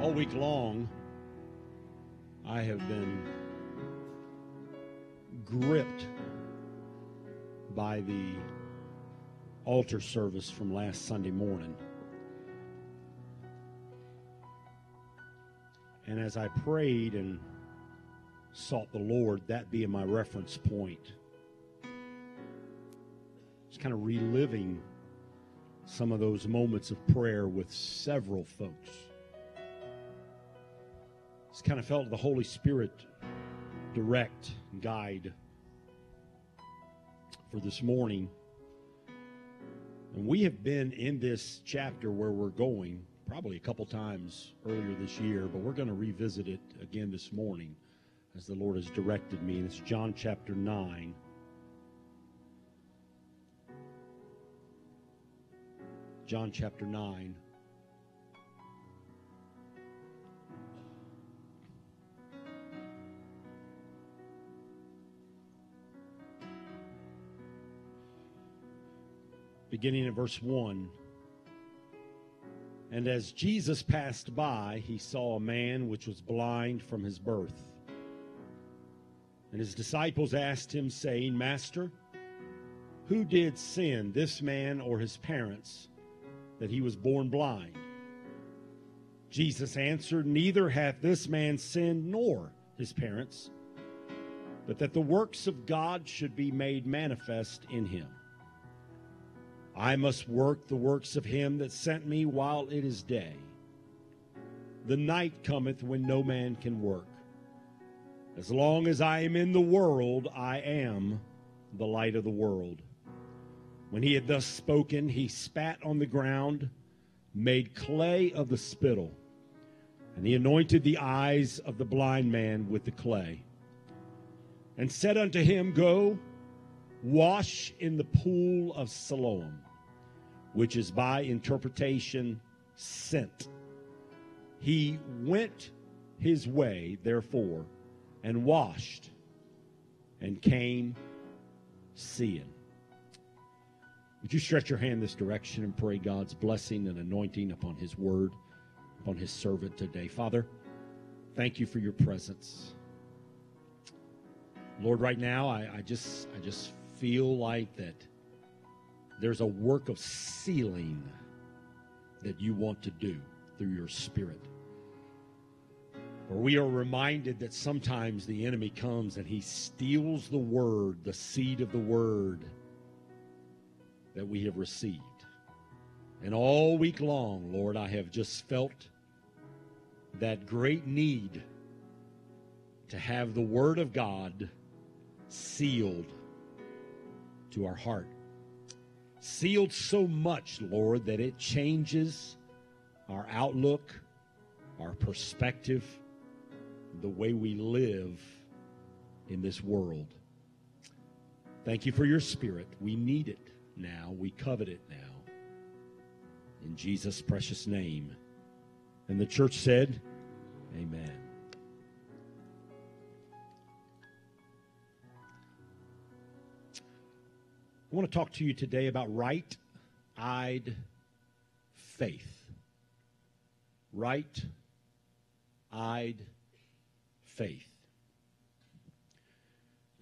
All week long, I have been gripped by the altar service from last Sunday morning. And as I prayed and sought the Lord, that being my reference point, just kind of reliving some of those moments of prayer with several folks. Just kind of felt the Holy Spirit direct, guide for this morning. And we have been in this chapter where we're going probably a couple times earlier this year, but we're going to revisit it again this morning as the Lord has directed me. And it's John chapter 9. John chapter 9. Beginning at verse 1. And as Jesus passed by, he saw a man which was blind from his birth. And his disciples asked him, saying, Master, who did sin, this man or his parents, that he was born blind? Jesus answered, Neither hath this man sinned nor his parents, but that the works of God should be made manifest in him. I must work the works of him that sent me while it is day. The night cometh when no man can work. As long as I am in the world, I am the light of the world. When he had thus spoken, he spat on the ground, made clay of the spittle, and he anointed the eyes of the blind man with the clay, and said unto him, Go, wash in the pool of Siloam which is by interpretation sent. He went his way, therefore, and washed and came seeing. Would you stretch your hand this direction and pray God's blessing and anointing upon his word, upon his servant today? Father, thank you for your presence. Lord, right now I, I just I just feel like that there's a work of sealing that you want to do through your spirit. For we are reminded that sometimes the enemy comes and he steals the word, the seed of the word that we have received. And all week long, Lord, I have just felt that great need to have the word of God sealed to our heart sealed so much, Lord, that it changes our outlook, our perspective, the way we live in this world. Thank you for your spirit. We need it now. We covet it now. In Jesus' precious name. And the church said, Amen. I want to talk to you today about right eyed faith. Right eyed faith.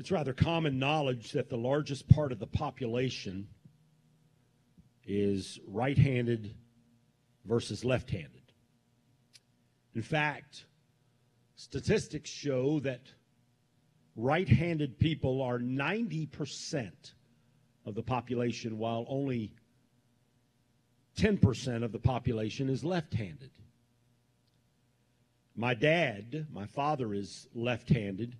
It's rather common knowledge that the largest part of the population is right handed versus left handed. In fact, statistics show that right handed people are 90% of the population, while only 10% of the population is left handed. My dad, my father, is left handed,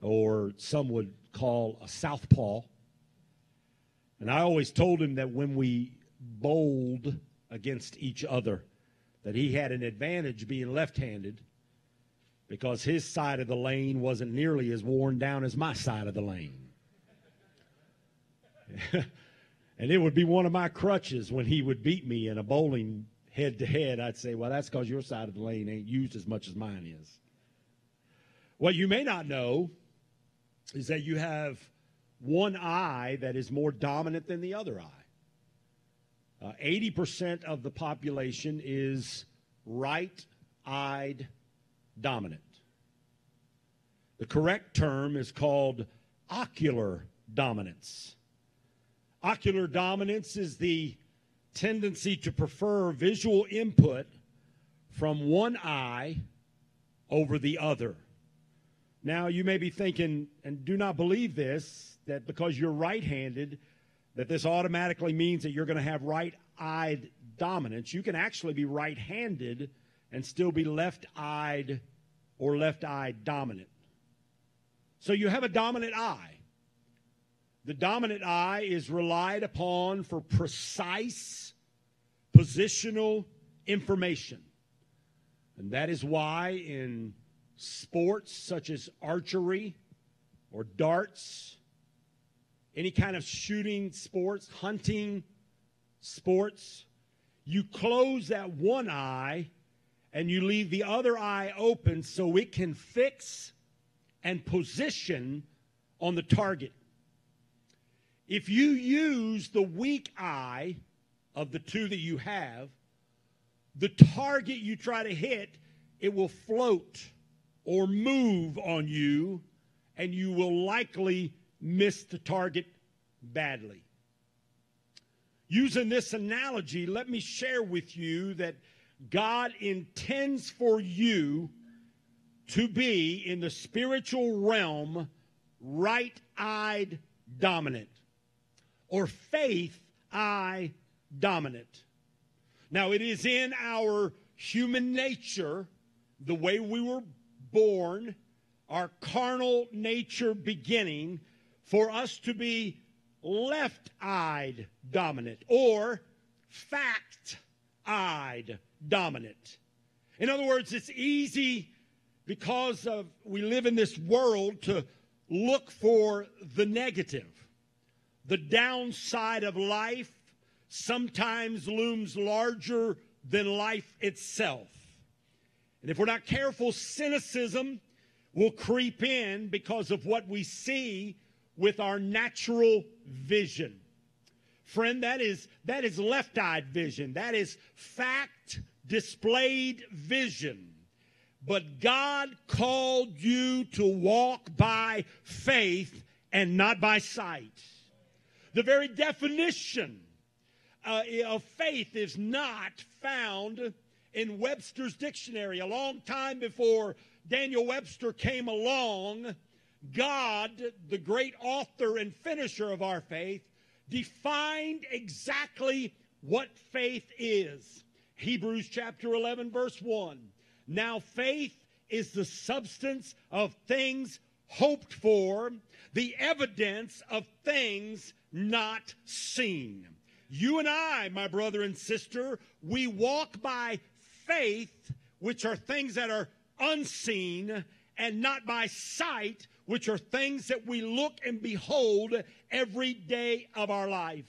or some would call a southpaw. And I always told him that when we bowled against each other, that he had an advantage being left handed because his side of the lane wasn't nearly as worn down as my side of the lane. and it would be one of my crutches when he would beat me in a bowling head to head. I'd say, well, that's because your side of the lane ain't used as much as mine is. What you may not know is that you have one eye that is more dominant than the other eye. Uh, 80% of the population is right eyed dominant. The correct term is called ocular dominance. Ocular dominance is the tendency to prefer visual input from one eye over the other. Now, you may be thinking, and do not believe this, that because you're right handed, that this automatically means that you're going to have right eyed dominance. You can actually be right handed and still be left eyed or left eyed dominant. So you have a dominant eye. The dominant eye is relied upon for precise positional information. And that is why in sports such as archery or darts, any kind of shooting sports, hunting sports, you close that one eye and you leave the other eye open so it can fix and position on the target. If you use the weak eye of the two that you have, the target you try to hit, it will float or move on you, and you will likely miss the target badly. Using this analogy, let me share with you that God intends for you to be in the spiritual realm right eyed dominant or faith eye dominant. Now, it is in our human nature, the way we were born, our carnal nature beginning, for us to be left eyed dominant or fact eyed dominant. In other words, it's easy because of we live in this world to look for the negative. The downside of life sometimes looms larger than life itself. And if we're not careful, cynicism will creep in because of what we see with our natural vision. Friend, that is, that is left eyed vision. That is fact displayed vision. But God called you to walk by faith and not by sight. The very definition uh, of faith is not found in Webster's dictionary. A long time before Daniel Webster came along, God, the great author and finisher of our faith, defined exactly what faith is. Hebrews chapter 11, verse 1. Now, faith is the substance of things hoped for, the evidence of things not seen. You and I, my brother and sister, we walk by faith, which are things that are unseen, and not by sight, which are things that we look and behold every day of our life.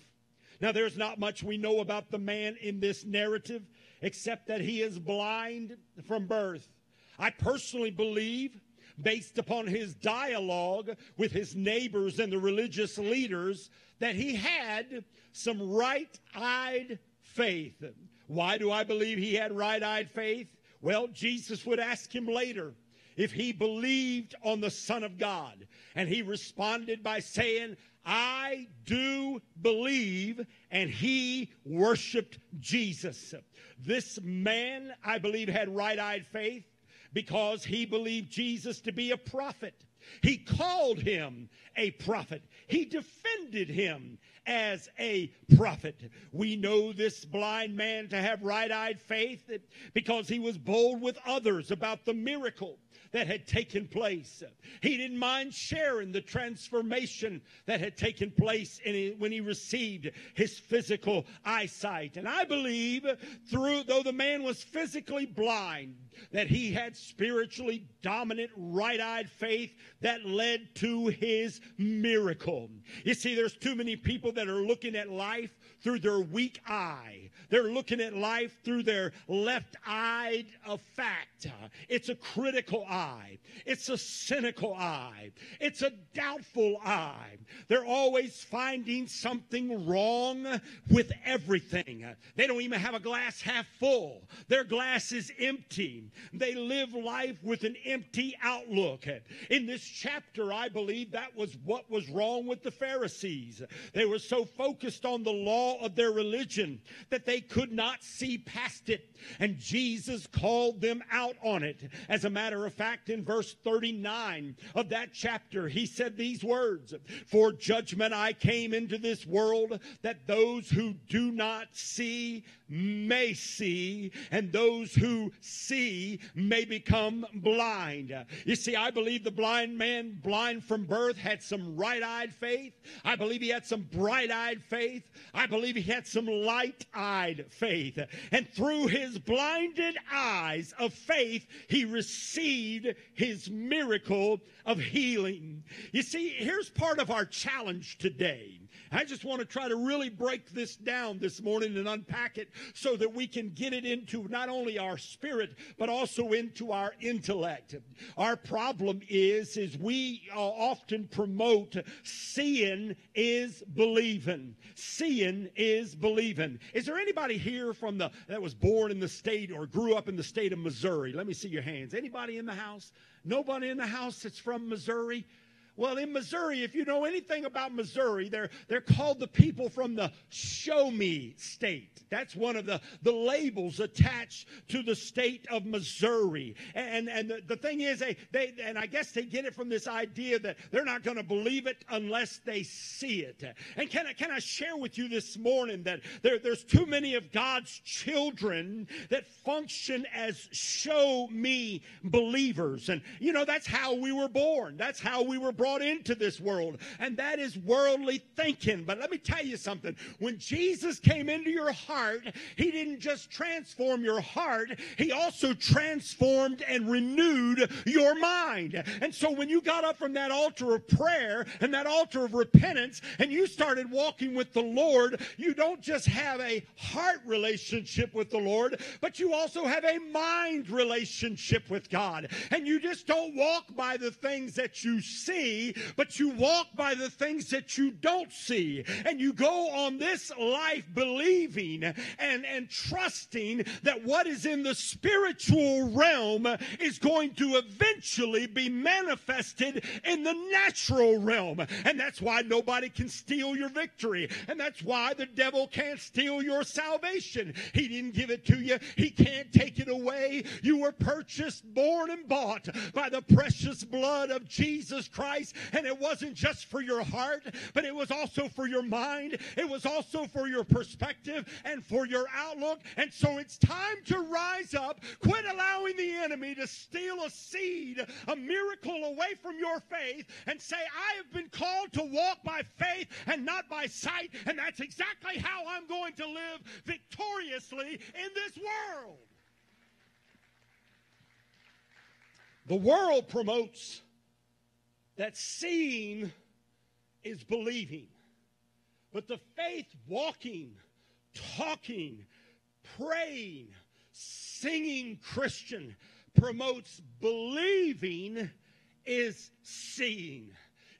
Now, there's not much we know about the man in this narrative except that he is blind from birth. I personally believe, based upon his dialogue with his neighbors and the religious leaders, that he had some right eyed faith. Why do I believe he had right eyed faith? Well, Jesus would ask him later if he believed on the Son of God. And he responded by saying, I do believe, and he worshiped Jesus. This man, I believe, had right eyed faith because he believed Jesus to be a prophet. He called him a prophet. He defended him as a prophet. We know this blind man to have right eyed faith because he was bold with others about the miracle that had taken place. He didn't mind sharing the transformation that had taken place when he received his physical eyesight. And I believe through, though the man was physically blind, that he had spiritually dominant right eyed faith that led to his miracle. You see, there's too many people that are looking at life through their weak eye. They're looking at life through their left eyed of fact. It's a critical eye. It's a cynical eye. It's a doubtful eye. They're always finding something wrong with everything. They don't even have a glass half full. Their glass is empty. They live life with an empty outlook. In this chapter, I believe that was what was wrong with the Pharisees. They were so focused on the law of their religion that they could not see past it. And Jesus called them out on it. As a matter of fact, in verse 39 of that chapter, he said these words For judgment I came into this world that those who do not see may see, and those who see may become blind. You see, I believe the blind man, blind from birth, had some right eyed faith. I believe he had some bright eyed faith. I believe he had some light eyed faith. And through his blinded eyes of faith, he received his miracle of healing. You see, here's part of our challenge today. I just want to try to really break this down this morning and unpack it so that we can get it into not only our spirit but also into our intellect. Our problem is is we uh, often promote seeing is believing. Seeing is believing. Is there anybody here from the that was born in the state or grew up in the state of Missouri? Let me see your hands. Anybody in the house? Nobody in the house that's from Missouri? Well, in Missouri, if you know anything about Missouri, they're, they're called the people from the show me state. That's one of the, the labels attached to the state of Missouri. And, and the, the thing is, they, they, and I guess they get it from this idea that they're not going to believe it unless they see it. And can I, can I share with you this morning that there, there's too many of God's children that function as show me believers. And, you know, that's how we were born. That's how we were brought into this world, and that is worldly thinking. But let me tell you something. When Jesus came into your heart, he didn't just transform your heart, he also transformed and renewed your mind. And so when you got up from that altar of prayer and that altar of repentance and you started walking with the Lord, you don't just have a heart relationship with the Lord, but you also have a mind relationship with God. And you just don't walk by the things that you see but you walk by the things that you don't see. And you go on this life believing and, and trusting that what is in the spiritual realm is going to eventually be manifested in the natural realm. And that's why nobody can steal your victory. And that's why the devil can't steal your salvation. He didn't give it to you, he can't take it away. You were purchased, born, and bought by the precious blood of Jesus Christ Christ. And it wasn't just for your heart, but it was also for your mind. It was also for your perspective and for your outlook. And so it's time to rise up. Quit allowing the enemy to steal a seed, a miracle away from your faith, and say, I have been called to walk by faith and not by sight. And that's exactly how I'm going to live victoriously in this world. The world promotes that seeing is believing. But the faith walking, talking, praying, singing Christian promotes believing is seeing.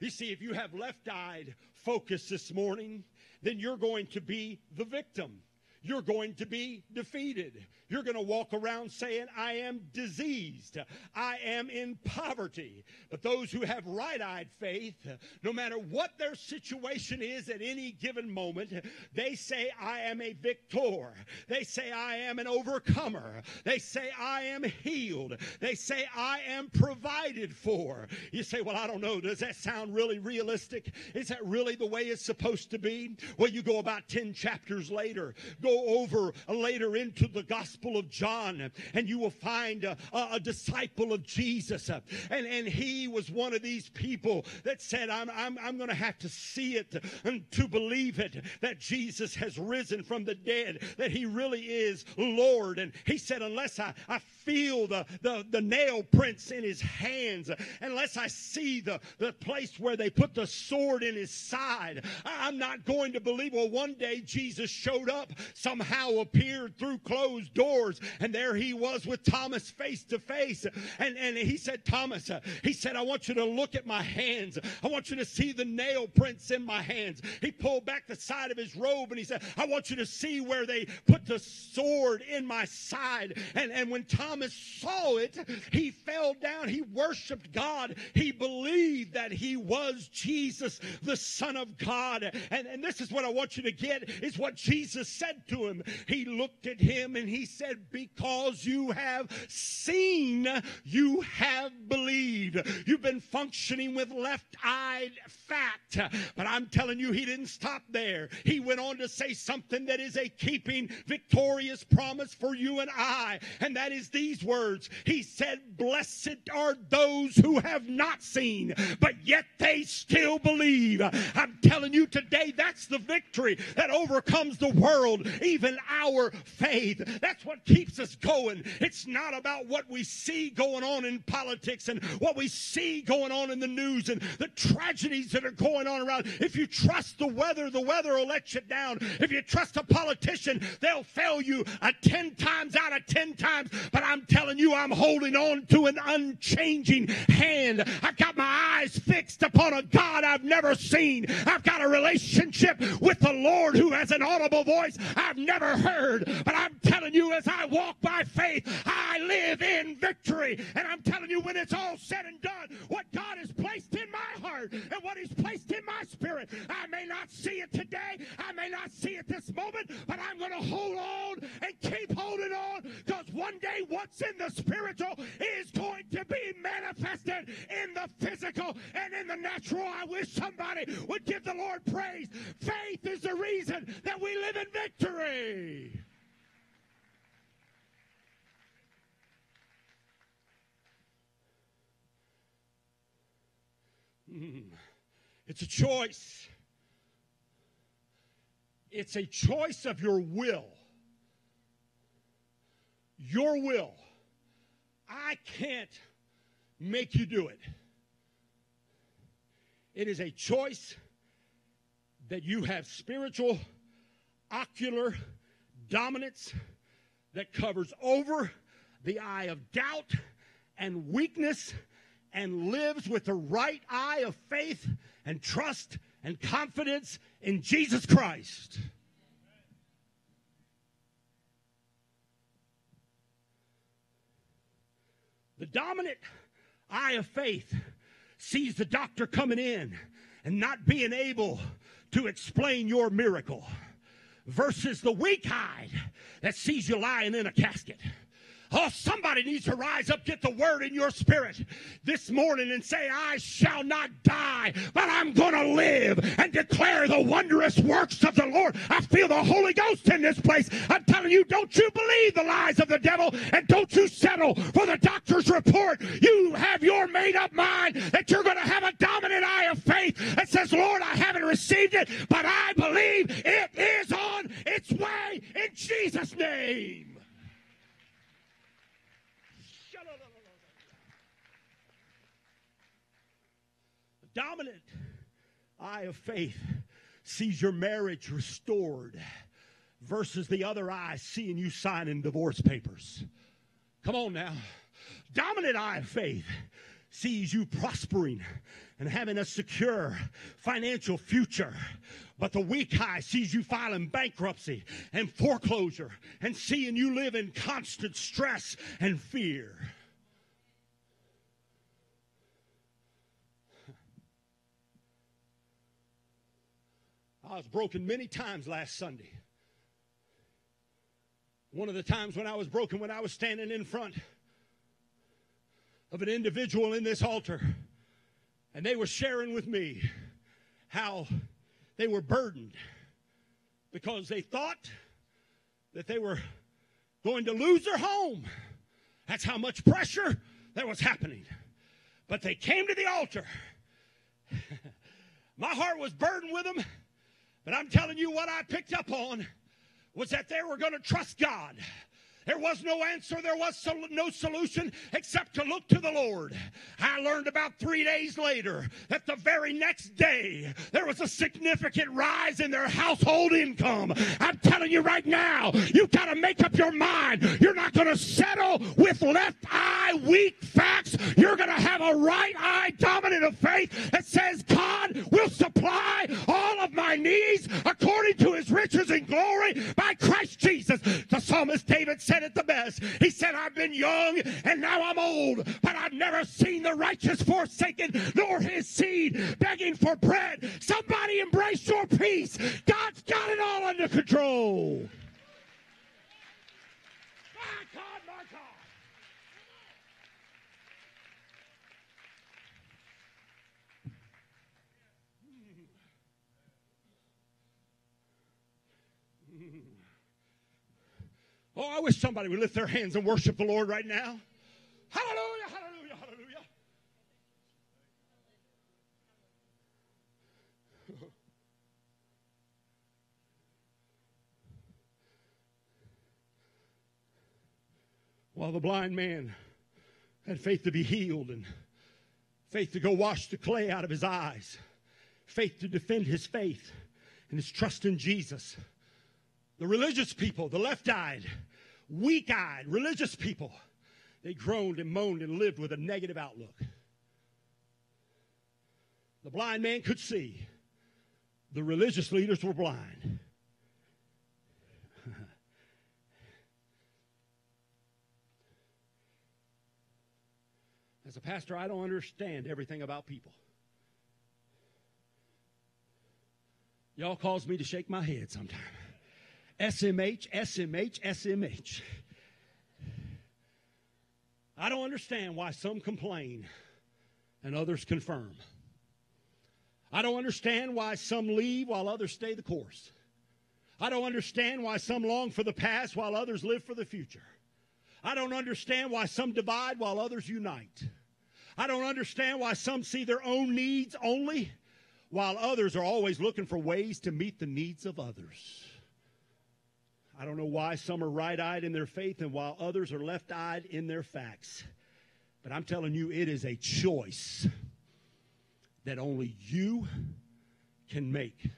You see, if you have left eyed focus this morning, then you're going to be the victim. You're going to be defeated. You're going to walk around saying, I am diseased. I am in poverty. But those who have right eyed faith, no matter what their situation is at any given moment, they say, I am a victor. They say, I am an overcomer. They say, I am healed. They say, I am provided for. You say, Well, I don't know. Does that sound really realistic? Is that really the way it's supposed to be? Well, you go about 10 chapters later, go over later into the Gospel of John, and you will find a, a disciple of Jesus. And, and he was one of these people that said, I'm, I'm, I'm going to have to see it and to believe it that Jesus has risen from the dead, that he really is Lord. And he said, Unless I, I feel the, the, the nail prints in his hands, unless I see the, the place where they put the sword in his side, I'm not going to believe. Well, one day Jesus showed up, somehow appeared through closed doors, and there he was with Thomas face to face. And, and he said, Thomas, he said, I want you to look at my hands. I want you to see the nail prints in my hands. He pulled back the side of his robe and he said, I want you to see where they put the sword in my side. And, and when Thomas saw it, he fell down. He worshiped God. He believed that he was Jesus, the Son of God. And, and this is what I want you to get is what Jesus said to him. He looked at him and he said, Because you have seen, you have believed. You've been functioning with left eyed fact. But I'm telling you, he didn't stop there. He went on to say something that is a keeping victorious promise for you and I. And that is these words. He said, Blessed are those who have not seen, but yet they still believe. I'm telling you today, that's the victory that overcomes the world, even our faith. That's what keeps us going. It's not about what we see going on in politics and what we see going on in the news and the tragedies that are going on around. If you trust the weather, the weather will let you down. If you trust a politician, they'll fail you a 10 times out of 10 times. But I'm telling you, I'm holding on to an unchanging hand. I've got my eyes fixed upon a God I've never seen. I've got a relationship with the Lord who has an audible voice I've never heard. But I'm telling you, as I walk by faith, I live in victory. And I'm telling you, when it's all said and done, what God has placed in my heart and what He's placed in my spirit, I may not see it today, I may not see it this moment, but I'm going to hold on and keep holding on because one day what's in the spiritual is going to be manifested in the physical and in the natural. I wish somebody would give the Lord praise. Faith is the reason that we live in victory. Mm. It's a choice. It's a choice of your will. Your will. I can't make you do it. It is a choice that you have spiritual, ocular dominance that covers over the eye of doubt and weakness and lives with the right eye of faith and trust and confidence in Jesus Christ. The dominant eye of faith sees the doctor coming in and not being able to explain your miracle versus the weak eyed that sees you lying in a casket. Oh, somebody needs to rise up, get the word in your spirit this morning and say, I shall not die, but I'm going to live and declare the wondrous works of the Lord. I feel the Holy Ghost in this place. I'm telling you, don't you believe the lies of the devil and don't you settle for the doctor's report. You have your made up mind that you're going to have a dominant eye of faith that says, Lord, I haven't received it, but I believe it is on its way in Jesus' name. Dominant eye of faith sees your marriage restored versus the other eye seeing you signing divorce papers. Come on now. Dominant eye of faith sees you prospering and having a secure financial future. But the weak eye sees you filing bankruptcy and foreclosure and seeing you live in constant stress and fear. I was broken many times last Sunday. One of the times when I was broken, when I was standing in front of an individual in this altar, and they were sharing with me how they were burdened because they thought that they were going to lose their home. That's how much pressure that was happening. But they came to the altar. My heart was burdened with them, but I'm telling you what I picked up on was that they were going to trust God. There was no answer. There was no solution except to look to the Lord. I learned about three days later that the very next day there was a significant rise in their household income. I'm telling you right now, you've got to make up your mind. You're not going to settle with left eye weak facts. You're going to have a right eye dominant of faith that says, God will supply all of my needs according to his riches and glory by Christ Jesus. The psalmist David said, said it the best. He said, I've been young and now I'm old, but I've never seen the righteous forsaken, nor his seed begging for bread. Somebody embrace your peace. God's got it all under control. My God, my God. Oh, I wish somebody would lift their hands and worship the Lord right now. Hallelujah, hallelujah, hallelujah. While the blind man had faith to be healed and faith to go wash the clay out of his eyes, faith to defend his faith and his trust in Jesus. The religious people, the left eyed, weak eyed, religious people, they groaned and moaned and lived with a negative outlook. The blind man could see, the religious leaders were blind. As a pastor, I don't understand everything about people. Y'all cause me to shake my head sometimes. SMH, SMH, SMH. I don't understand why some complain and others confirm. I don't understand why some leave while others stay the course. I don't understand why some long for the past while others live for the future. I don't understand why some divide while others unite. I don't understand why some see their own needs only while others are always looking for ways to meet the needs of others. I don't know why some are right eyed in their faith and while others are left eyed in their facts. But I'm telling you, it is a choice that only you can make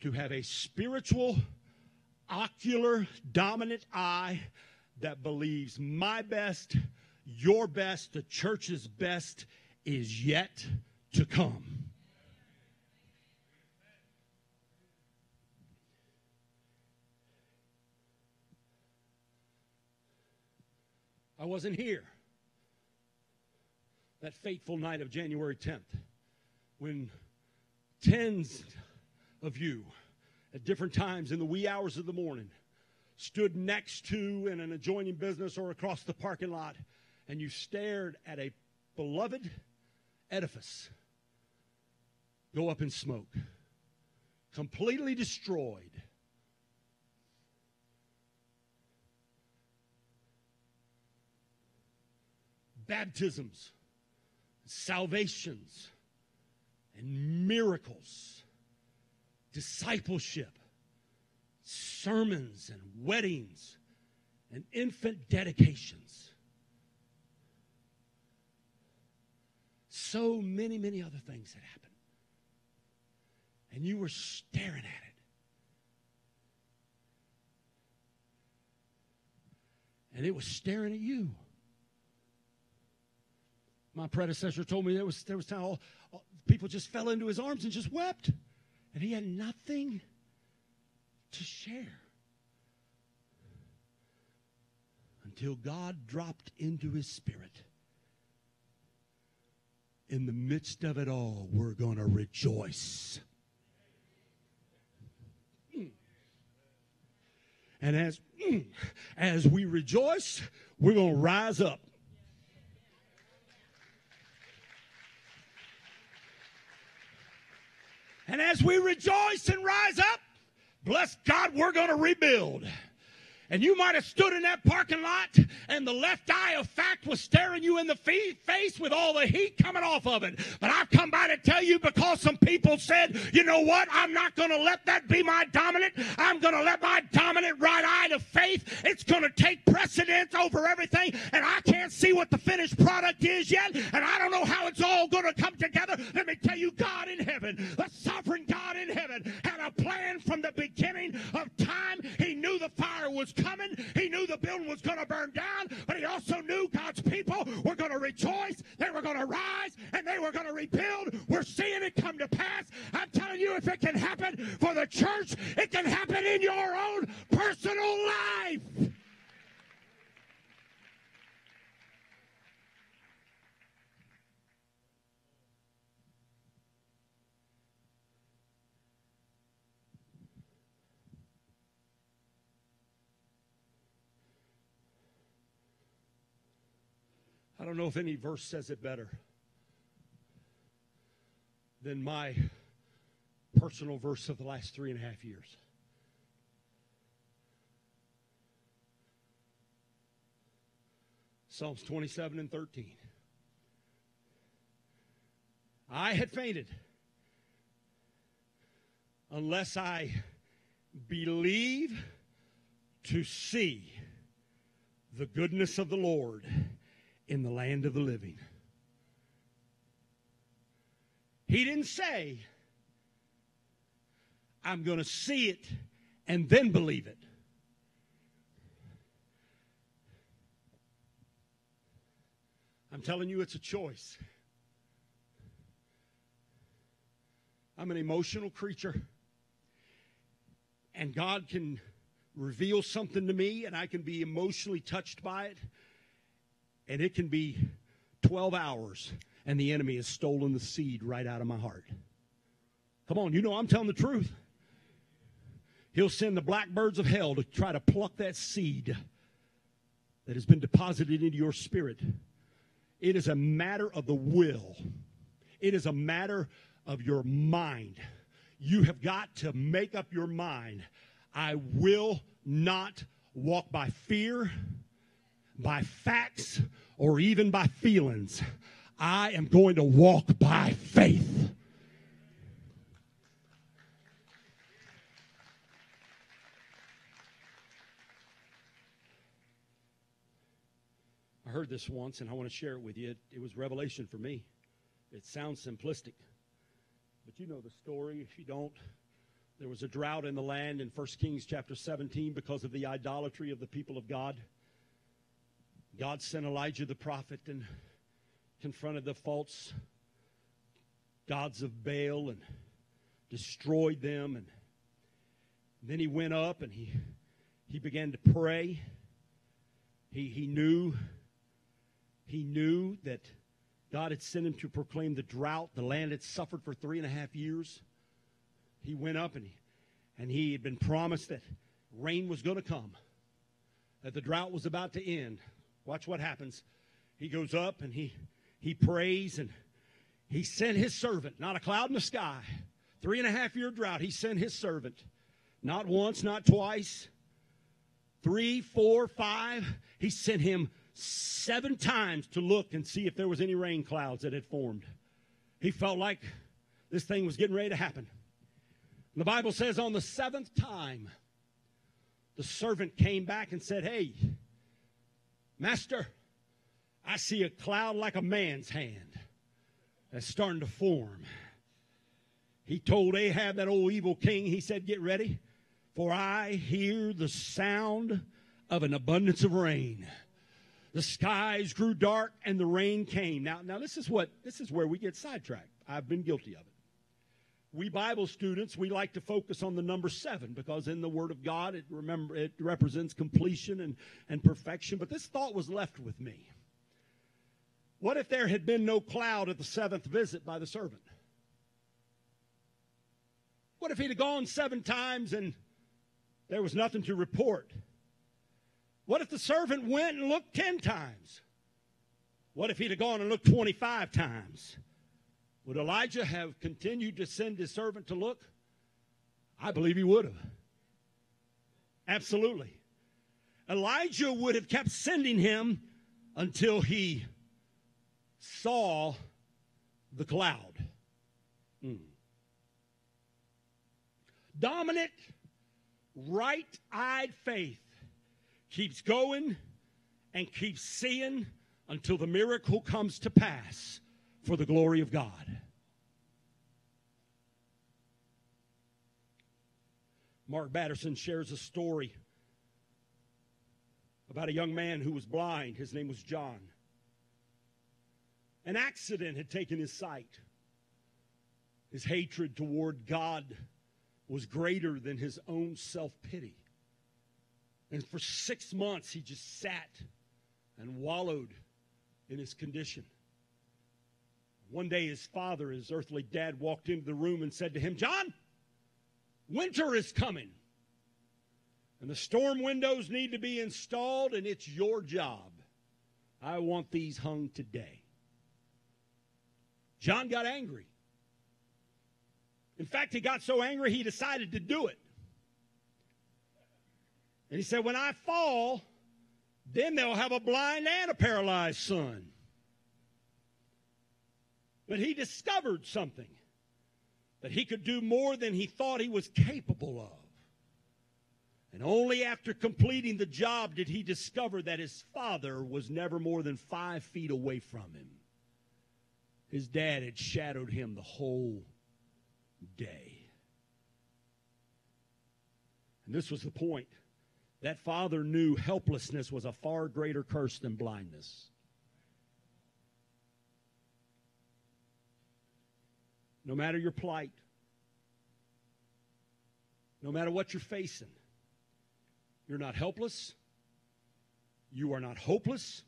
to have a spiritual, ocular, dominant eye that believes my best, your best, the church's best is yet to come. I wasn't here. That fateful night of January 10th when tens of you at different times in the wee hours of the morning stood next to in an adjoining business or across the parking lot and you stared at a beloved edifice go up in smoke, completely destroyed baptisms, salvations, and miracles, discipleship, sermons, and weddings, and infant dedications. So many, many other things that happened. And you were staring at it. And it was staring at you. My predecessor told me there was there was time all, people just fell into his arms and just wept, and he had nothing to share until God dropped into his spirit. In the midst of it all, we're going to rejoice. And as, as we rejoice, we're going to rise up. And as we rejoice and rise up, bless God, we're going to rebuild. And you might have stood in that parking lot and the left eye of fact was staring you in the face with all the heat coming off of it. But I've come by to tell you because some people said, you know what? I'm not going to let that be my dominant. I'm going to let my dominant right eye of faith. It's going to take precedence over everything. And I can't see what the finished product is yet. And I don't know how it's all going to come together. Let me tell you, God in heaven, the sovereign God in heaven, had a plan from the beginning of time. He knew the fire was coming. He knew the building was going to burn down, but he also knew God's people were going to rejoice, they were going to rise, and they were going to rebuild. We're seeing it come to pass. I'm telling you, if it can happen for the church, it can happen in your own personal life. I don't know if any verse says it better than my personal verse of the last three and a half years. Psalms 27 and 13. I had fainted unless I believe to see the goodness of the Lord in the land of the living. He didn't say, I'm going to see it and then believe it. I'm telling you, it's a choice. I'm an emotional creature, and God can reveal something to me, and I can be emotionally touched by it and it can be 12 hours, and the enemy has stolen the seed right out of my heart. Come on, you know I'm telling the truth. He'll send the blackbirds of hell to try to pluck that seed that has been deposited into your spirit. It is a matter of the will, it is a matter of your mind. You have got to make up your mind. I will not walk by fear by facts or even by feelings. I am going to walk by faith. I heard this once and I want to share it with you. It, it, was revelation for me. It sounds simplistic, but you know the story. If you don't, there was a drought in the land in 1 Kings chapter 17 because of the idolatry of the people of God. God sent Elijah the prophet and confronted the false gods of Baal and destroyed them. And then he went up and he, he began to pray. He, he knew he knew that God had sent him to proclaim the drought. The land had suffered for three and a half years. He went up and he, and he had been promised that rain was going to come, that the drought was about to end. Watch what happens. He goes up and he he prays and he sent his servant, not a cloud in the sky. Three and a half year drought. He sent his servant. Not once, not twice. Three, four, five. He sent him seven times to look and see if there was any rain clouds that had formed. He felt like this thing was getting ready to happen. The Bible says on the seventh time, the servant came back and said, Hey, Master, I see a cloud like a man's hand that's starting to form. He told Ahab, that old evil king, he said, Get ready, for I hear the sound of an abundance of rain. The skies grew dark and the rain came. Now, now this is what this is where we get sidetracked. I've been guilty of it we Bible students, we like to focus on the number seven because in the Word of God it remember it represents completion and, and perfection. But this thought was left with me. What if there had been no cloud at the seventh visit by the servant? What if he'd have gone seven times and there was nothing to report? What if the servant went and looked ten times? What if he'd have gone and looked 25 times? Would Elijah have continued to send his servant to look? I believe he would have. Absolutely. Elijah would have kept sending him until he saw the cloud. Mm. Dominant, right eyed faith keeps going and keeps seeing until the miracle comes to pass for the glory of God. Mark Batterson shares a story about a young man who was blind. His name was John. An accident had taken his sight. His hatred toward God was greater than his own self pity. And for six months, he just sat and wallowed in his condition. One day, his father, his earthly dad, walked into the room and said to him, John, winter is coming. And the storm windows need to be installed, and it's your job. I want these hung today. John got angry. In fact, he got so angry he decided to do it. And he said, When I fall, then they'll have a blind and a paralyzed son. But he discovered something that he could do more than he thought he was capable of. And only after completing the job did he discover that his father was never more than five feet away from him. His dad had shadowed him the whole day. And this was the point. That father knew helplessness was a far greater curse than blindness. No matter your plight, no matter what you're facing, you're not helpless. You are not hopeless.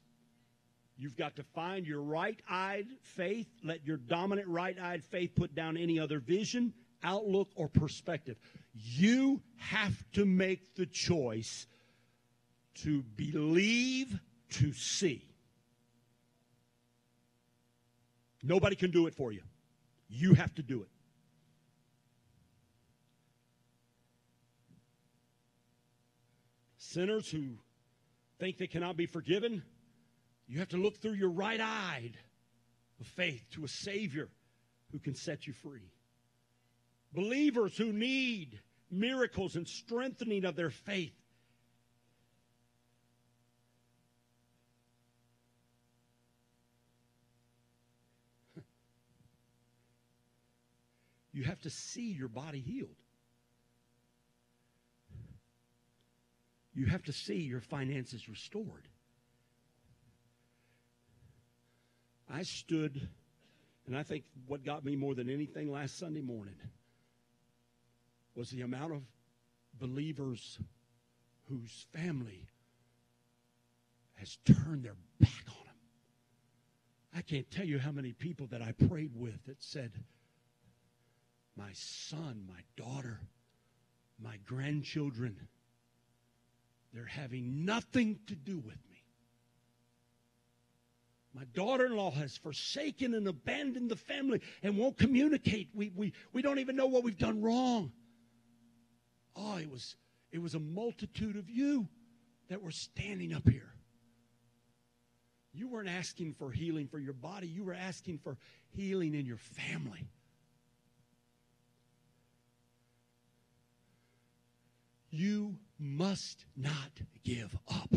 You've got to find your right eyed faith. Let your dominant right eyed faith put down any other vision, outlook, or perspective. You have to make the choice to believe to see. Nobody can do it for you. You have to do it. Sinners who think they cannot be forgiven, you have to look through your right eye of faith to a Savior who can set you free. Believers who need miracles and strengthening of their faith. You have to see your body healed. You have to see your finances restored. I stood, and I think what got me more than anything last Sunday morning was the amount of believers whose family has turned their back on them. I can't tell you how many people that I prayed with that said, My son, my daughter, my grandchildren, they're having nothing to do with me. My daughter in law has forsaken and abandoned the family and won't communicate. We, we, we don't even know what we've done wrong. Oh, it was, it was a multitude of you that were standing up here. You weren't asking for healing for your body, you were asking for healing in your family. You must not give up.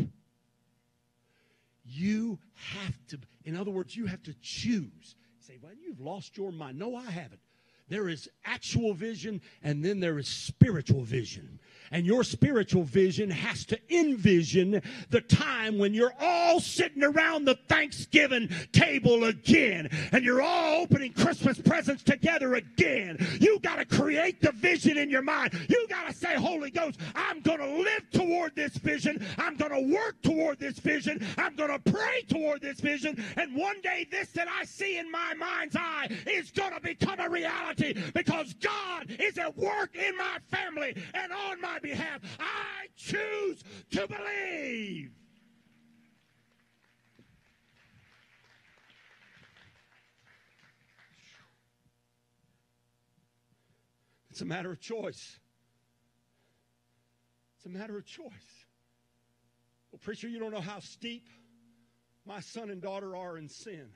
You have to, in other words, you have to choose. You say, well, you've lost your mind. No, I haven't. There is actual vision and then there is spiritual vision. And your spiritual vision has to envision the time when you're all sitting around the Thanksgiving table again and you're all opening Christmas presents together again. You got to create the vision in your mind. You got to say, Holy Ghost, I'm going to live toward this vision. I'm going to work toward this vision. I'm going to pray toward this vision. And one day, this that I see in my mind's eye is going to become a reality because God is at work in my family and on my behalf. I choose to believe. It's a matter of choice. It's a matter of choice. Well, preacher, you don't know how steep my son and daughter are in sin.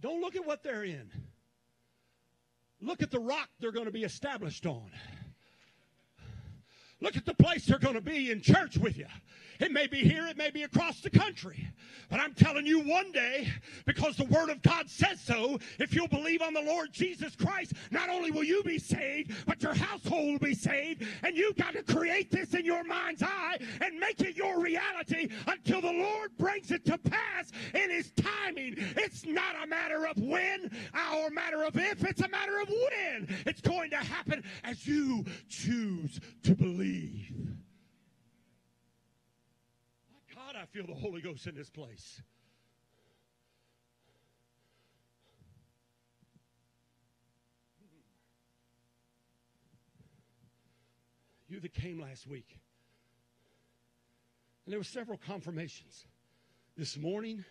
Don't look at what they're in. Look at the rock they're going to be established on. Look at the place they're going to be in church with you. It may be here, it may be across the country. But I'm telling you one day, because the Word of God says so, if you'll believe on the Lord Jesus Christ, not only will you be saved, but your household will be saved. And you've got to create this in your mind's eye and make it your reality until the Lord brings it to pass in His timing. It's not a matter of when uh, or a matter of if, it's a matter of when it's going to happen as you choose to believe. I feel the Holy Ghost in this place. You that came last week. And there were several confirmations. This morning,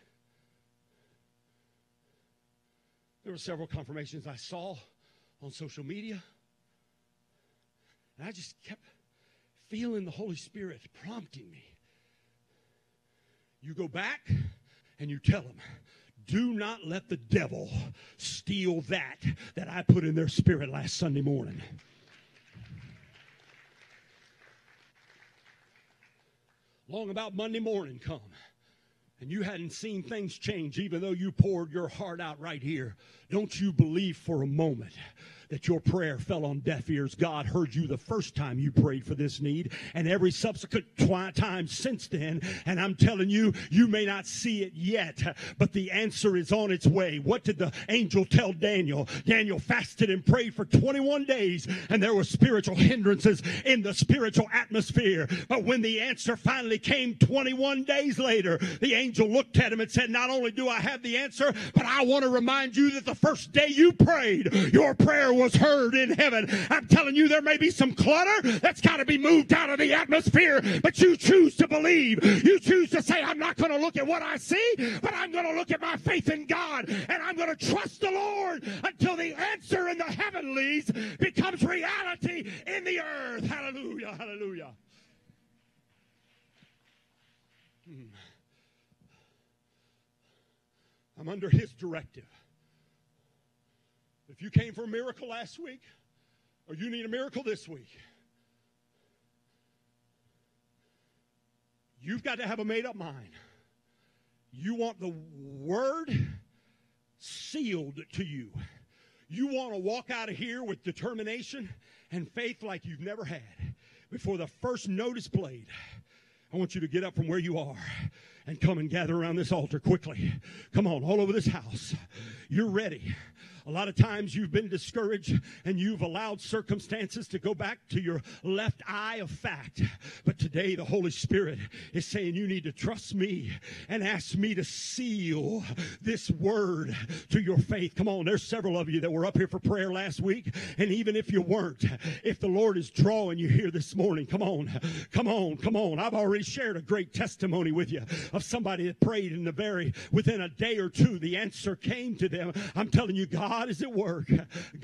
there were several confirmations I saw on social media. And I just kept feeling the Holy Spirit prompting me you go back and you tell them, do not let the devil steal that that I put in their spirit last Sunday morning. Long about Monday morning come, and you hadn't seen things change, even though you poured your heart out right here. Don't you believe for a moment that your prayer fell on deaf ears. God heard you the first time you prayed for this need and every subsequent twi- time since then. And I'm telling you, you may not see it yet, but the answer is on its way. What did the angel tell Daniel? Daniel fasted and prayed for 21 days and there were spiritual hindrances in the spiritual atmosphere. But when the answer finally came 21 days later, the angel looked at him and said, not only do I have the answer, but I want to remind you that the first day you prayed, your prayer was heard in heaven. I'm telling you, there may be some clutter that's got to be moved out of the atmosphere, but you choose to believe. You choose to say, I'm not going to look at what I see, but I'm going to look at my faith in God, and I'm going to trust the Lord until the answer in the heavenlies becomes reality in the earth. Hallelujah, hallelujah. Hmm. I'm under his directive. If you came for a miracle last week, or you need a miracle this week, you've got to have a made up mind. You want the word sealed to you. You want to walk out of here with determination and faith like you've never had. Before the first note is played, I want you to get up from where you are and come and gather around this altar quickly. Come on, all over this house. You're ready. A lot of times you've been discouraged and you've allowed circumstances to go back to your left eye of fact. But today the Holy Spirit is saying you need to trust me and ask me to seal this word to your faith. Come on, there's several of you that were up here for prayer last week. And even if you weren't, if the Lord is drawing you here this morning, come on, come on, come on. I've already shared a great testimony with you of somebody that prayed in the very, within a day or two, the answer came to them. I'm telling you, God God is at work.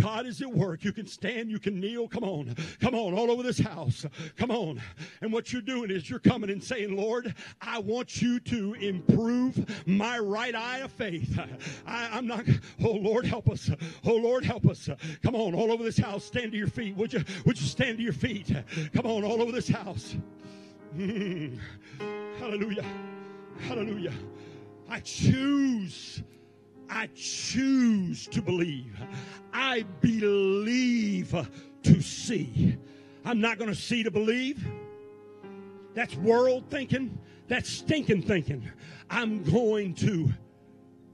God is at work. You can stand, you can kneel. Come on. Come on, all over this house. Come on. And what you're doing is you're coming and saying, Lord, I want you to improve my right eye of faith. I, am not, oh Lord, help us. Oh Lord, help us. Come on, all over this house. Stand to your feet. Would you, would you stand to your feet? Come on, all over this house. Hmm. Hallelujah. Hallelujah. I choose I choose to believe. I believe to see. I'm not going to see to believe. That's world thinking. That's stinking thinking. I'm going to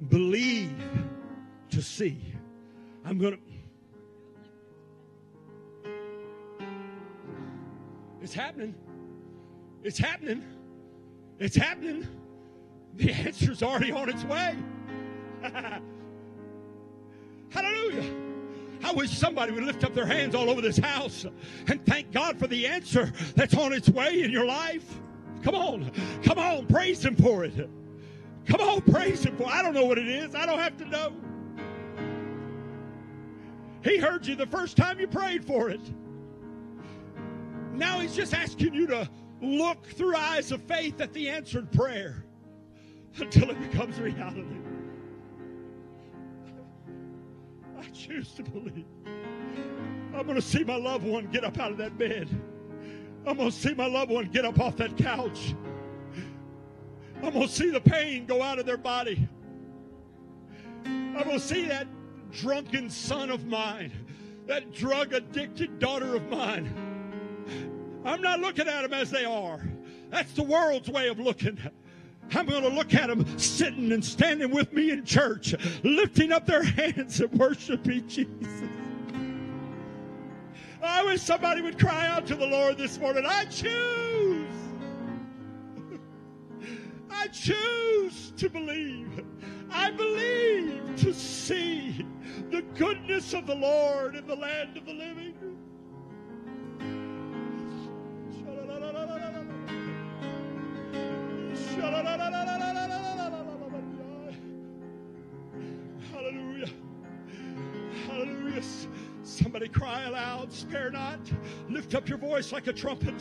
believe to see. I'm going to. It's happening. It's happening. It's happening. The answer's already on its way. Hallelujah. I wish somebody would lift up their hands all over this house and thank God for the answer that's on its way in your life. Come on. Come on. Praise Him for it. Come on. Praise Him for it. I don't know what it is. I don't have to know. He heard you the first time you prayed for it. Now He's just asking you to look through eyes of faith at the answered prayer until it becomes reality. I choose to believe. I'm going to see my loved one get up out of that bed. I'm going to see my loved one get up off that couch. I'm going to see the pain go out of their body. I'm going to see that drunken son of mine, that drug addicted daughter of mine. I'm not looking at them as they are. That's the world's way of looking. I'm going to look at them sitting and standing with me in church, lifting up their hands and worshiping Jesus. I wish somebody would cry out to the Lord this morning. I choose. I choose to believe. I believe to see the goodness of the Lord in the land of the living. Hallelujah. Hallelujah. Somebody cry aloud, spare not. Lift up your voice like a trumpet.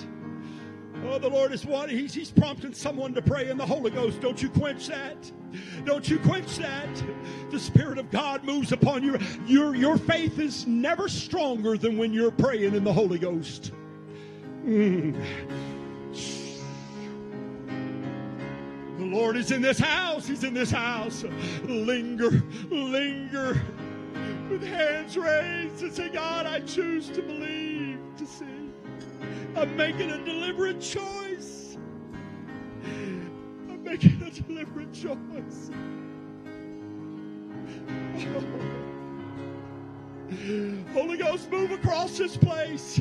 Oh, the Lord is one. He's, he's prompting someone to pray in the Holy Ghost. Don't you quench that. Don't you quench that. The Spirit of God moves upon you. Your, your faith is never stronger than when you're praying in the Holy Ghost. Mm. Lord is in this house. He's in this house. Linger, linger with hands raised and say, God, I choose to believe, to see. I'm making a deliberate choice. I'm making a deliberate choice. Oh. Holy Ghost, move across this place.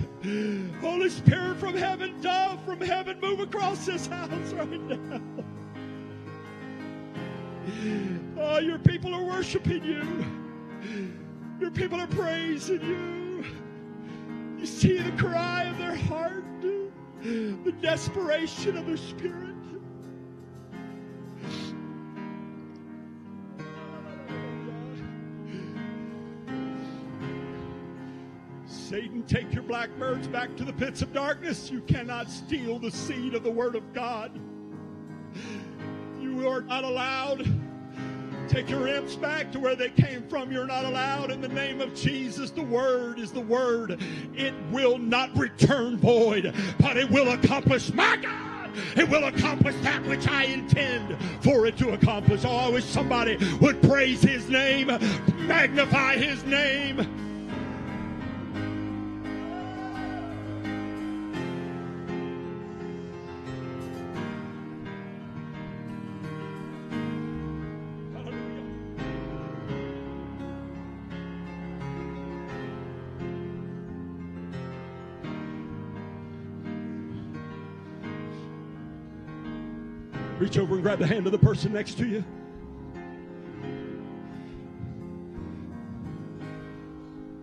Holy Spirit from heaven, dove from heaven, move across this house right now. Oh, your people are worshiping you. Your people are praising you. You see the cry of their heart, the desperation of their spirit. Satan, take your blackbirds back to the pits of darkness. You cannot steal the seed of the Word of God. You are not allowed. Take your imps back to where they came from. You're not allowed in the name of Jesus. The word is the word. It will not return void, but it will accomplish my God. It will accomplish that which I intend for it to accomplish. Oh, I wish somebody would praise his name, magnify his name. Reach over and grab the hand of the person next to you.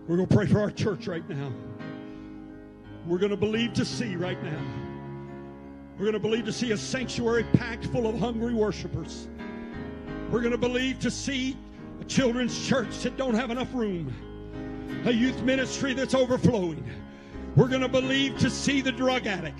We're going to pray for our church right now. We're going to believe to see right now. We're going to believe to see a sanctuary packed full of hungry worshipers. We're going to believe to see a children's church that don't have enough room, a youth ministry that's overflowing. We're going to believe to see the drug addict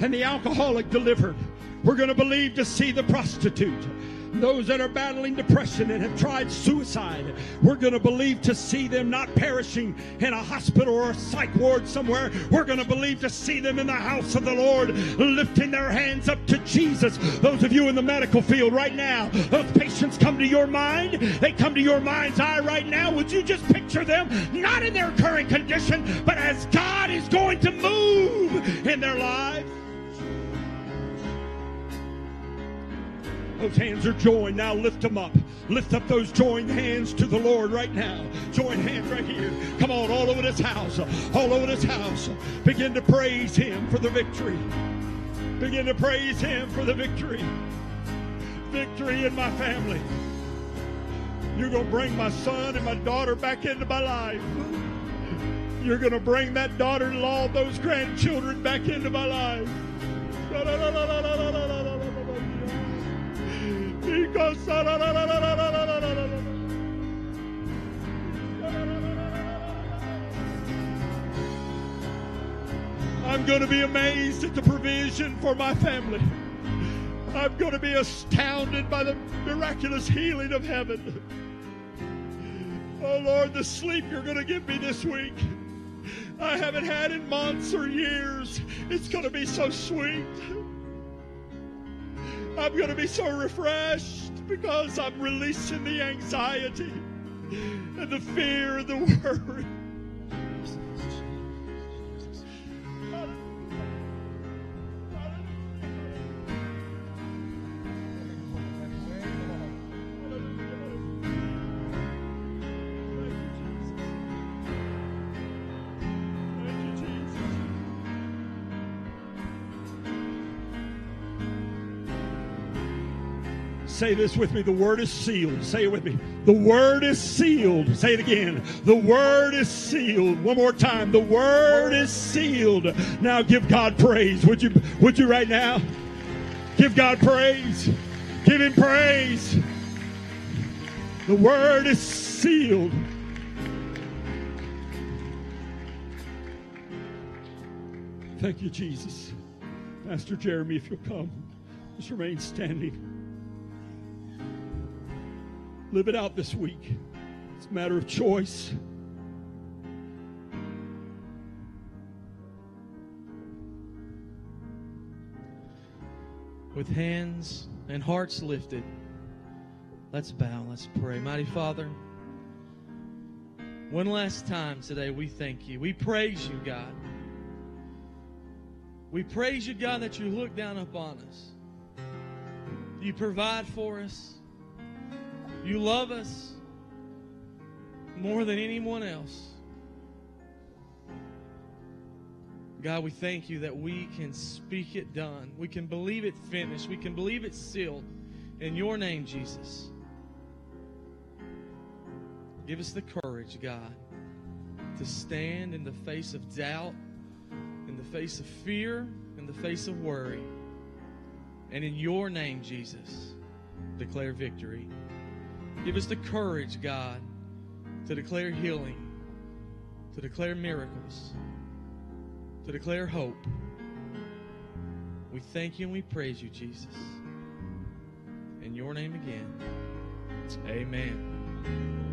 and the alcoholic delivered. We're going to believe to see the prostitute. Those that are battling depression and have tried suicide, we're going to believe to see them not perishing in a hospital or a psych ward somewhere. We're going to believe to see them in the house of the Lord, lifting their hands up to Jesus. Those of you in the medical field right now, those patients come to your mind. They come to your mind's eye right now. Would you just picture them not in their current condition, but as God is going to move in their lives? Those hands are joined. Now lift them up. Lift up those joined hands to the Lord right now. Joined hands right here. Come on, all over this house. All over this house. Begin to praise Him for the victory. Begin to praise Him for the victory. Victory in my family. You're going to bring my son and my daughter back into my life. You're going to bring that daughter in law, those grandchildren back into my life. I'm I'm going to be amazed at the provision for my family. I'm going to be astounded by the miraculous healing of heaven. Oh Lord, the sleep you're going to give me this week. I haven't had in months or years. It's going to be so sweet. I'm going to be so refreshed because I'm releasing the anxiety and the fear and the worry. Say this with me. The word is sealed. Say it with me. The word is sealed. Say it again. The word is sealed. One more time. The word is sealed. Now give God praise. Would you would you right now? Give God praise. Give him praise. The word is sealed. Thank you, Jesus. Pastor Jeremy, if you'll come, just remain standing. Live it out this week. It's a matter of choice. With hands and hearts lifted, let's bow, let's pray. Mighty Father, one last time today, we thank you. We praise you, God. We praise you, God, that you look down upon us. You provide for us. You love us more than anyone else. God, we thank you that we can speak it done. We can believe it finished. We can believe it sealed. In your name, Jesus. Give us the courage, God, to stand in the face of doubt, in the face of fear, in the face of worry. And in your name, Jesus, declare victory. Give us the courage, God, to declare healing, to declare miracles, to declare hope. We thank you and we praise you, Jesus. In your name again, amen.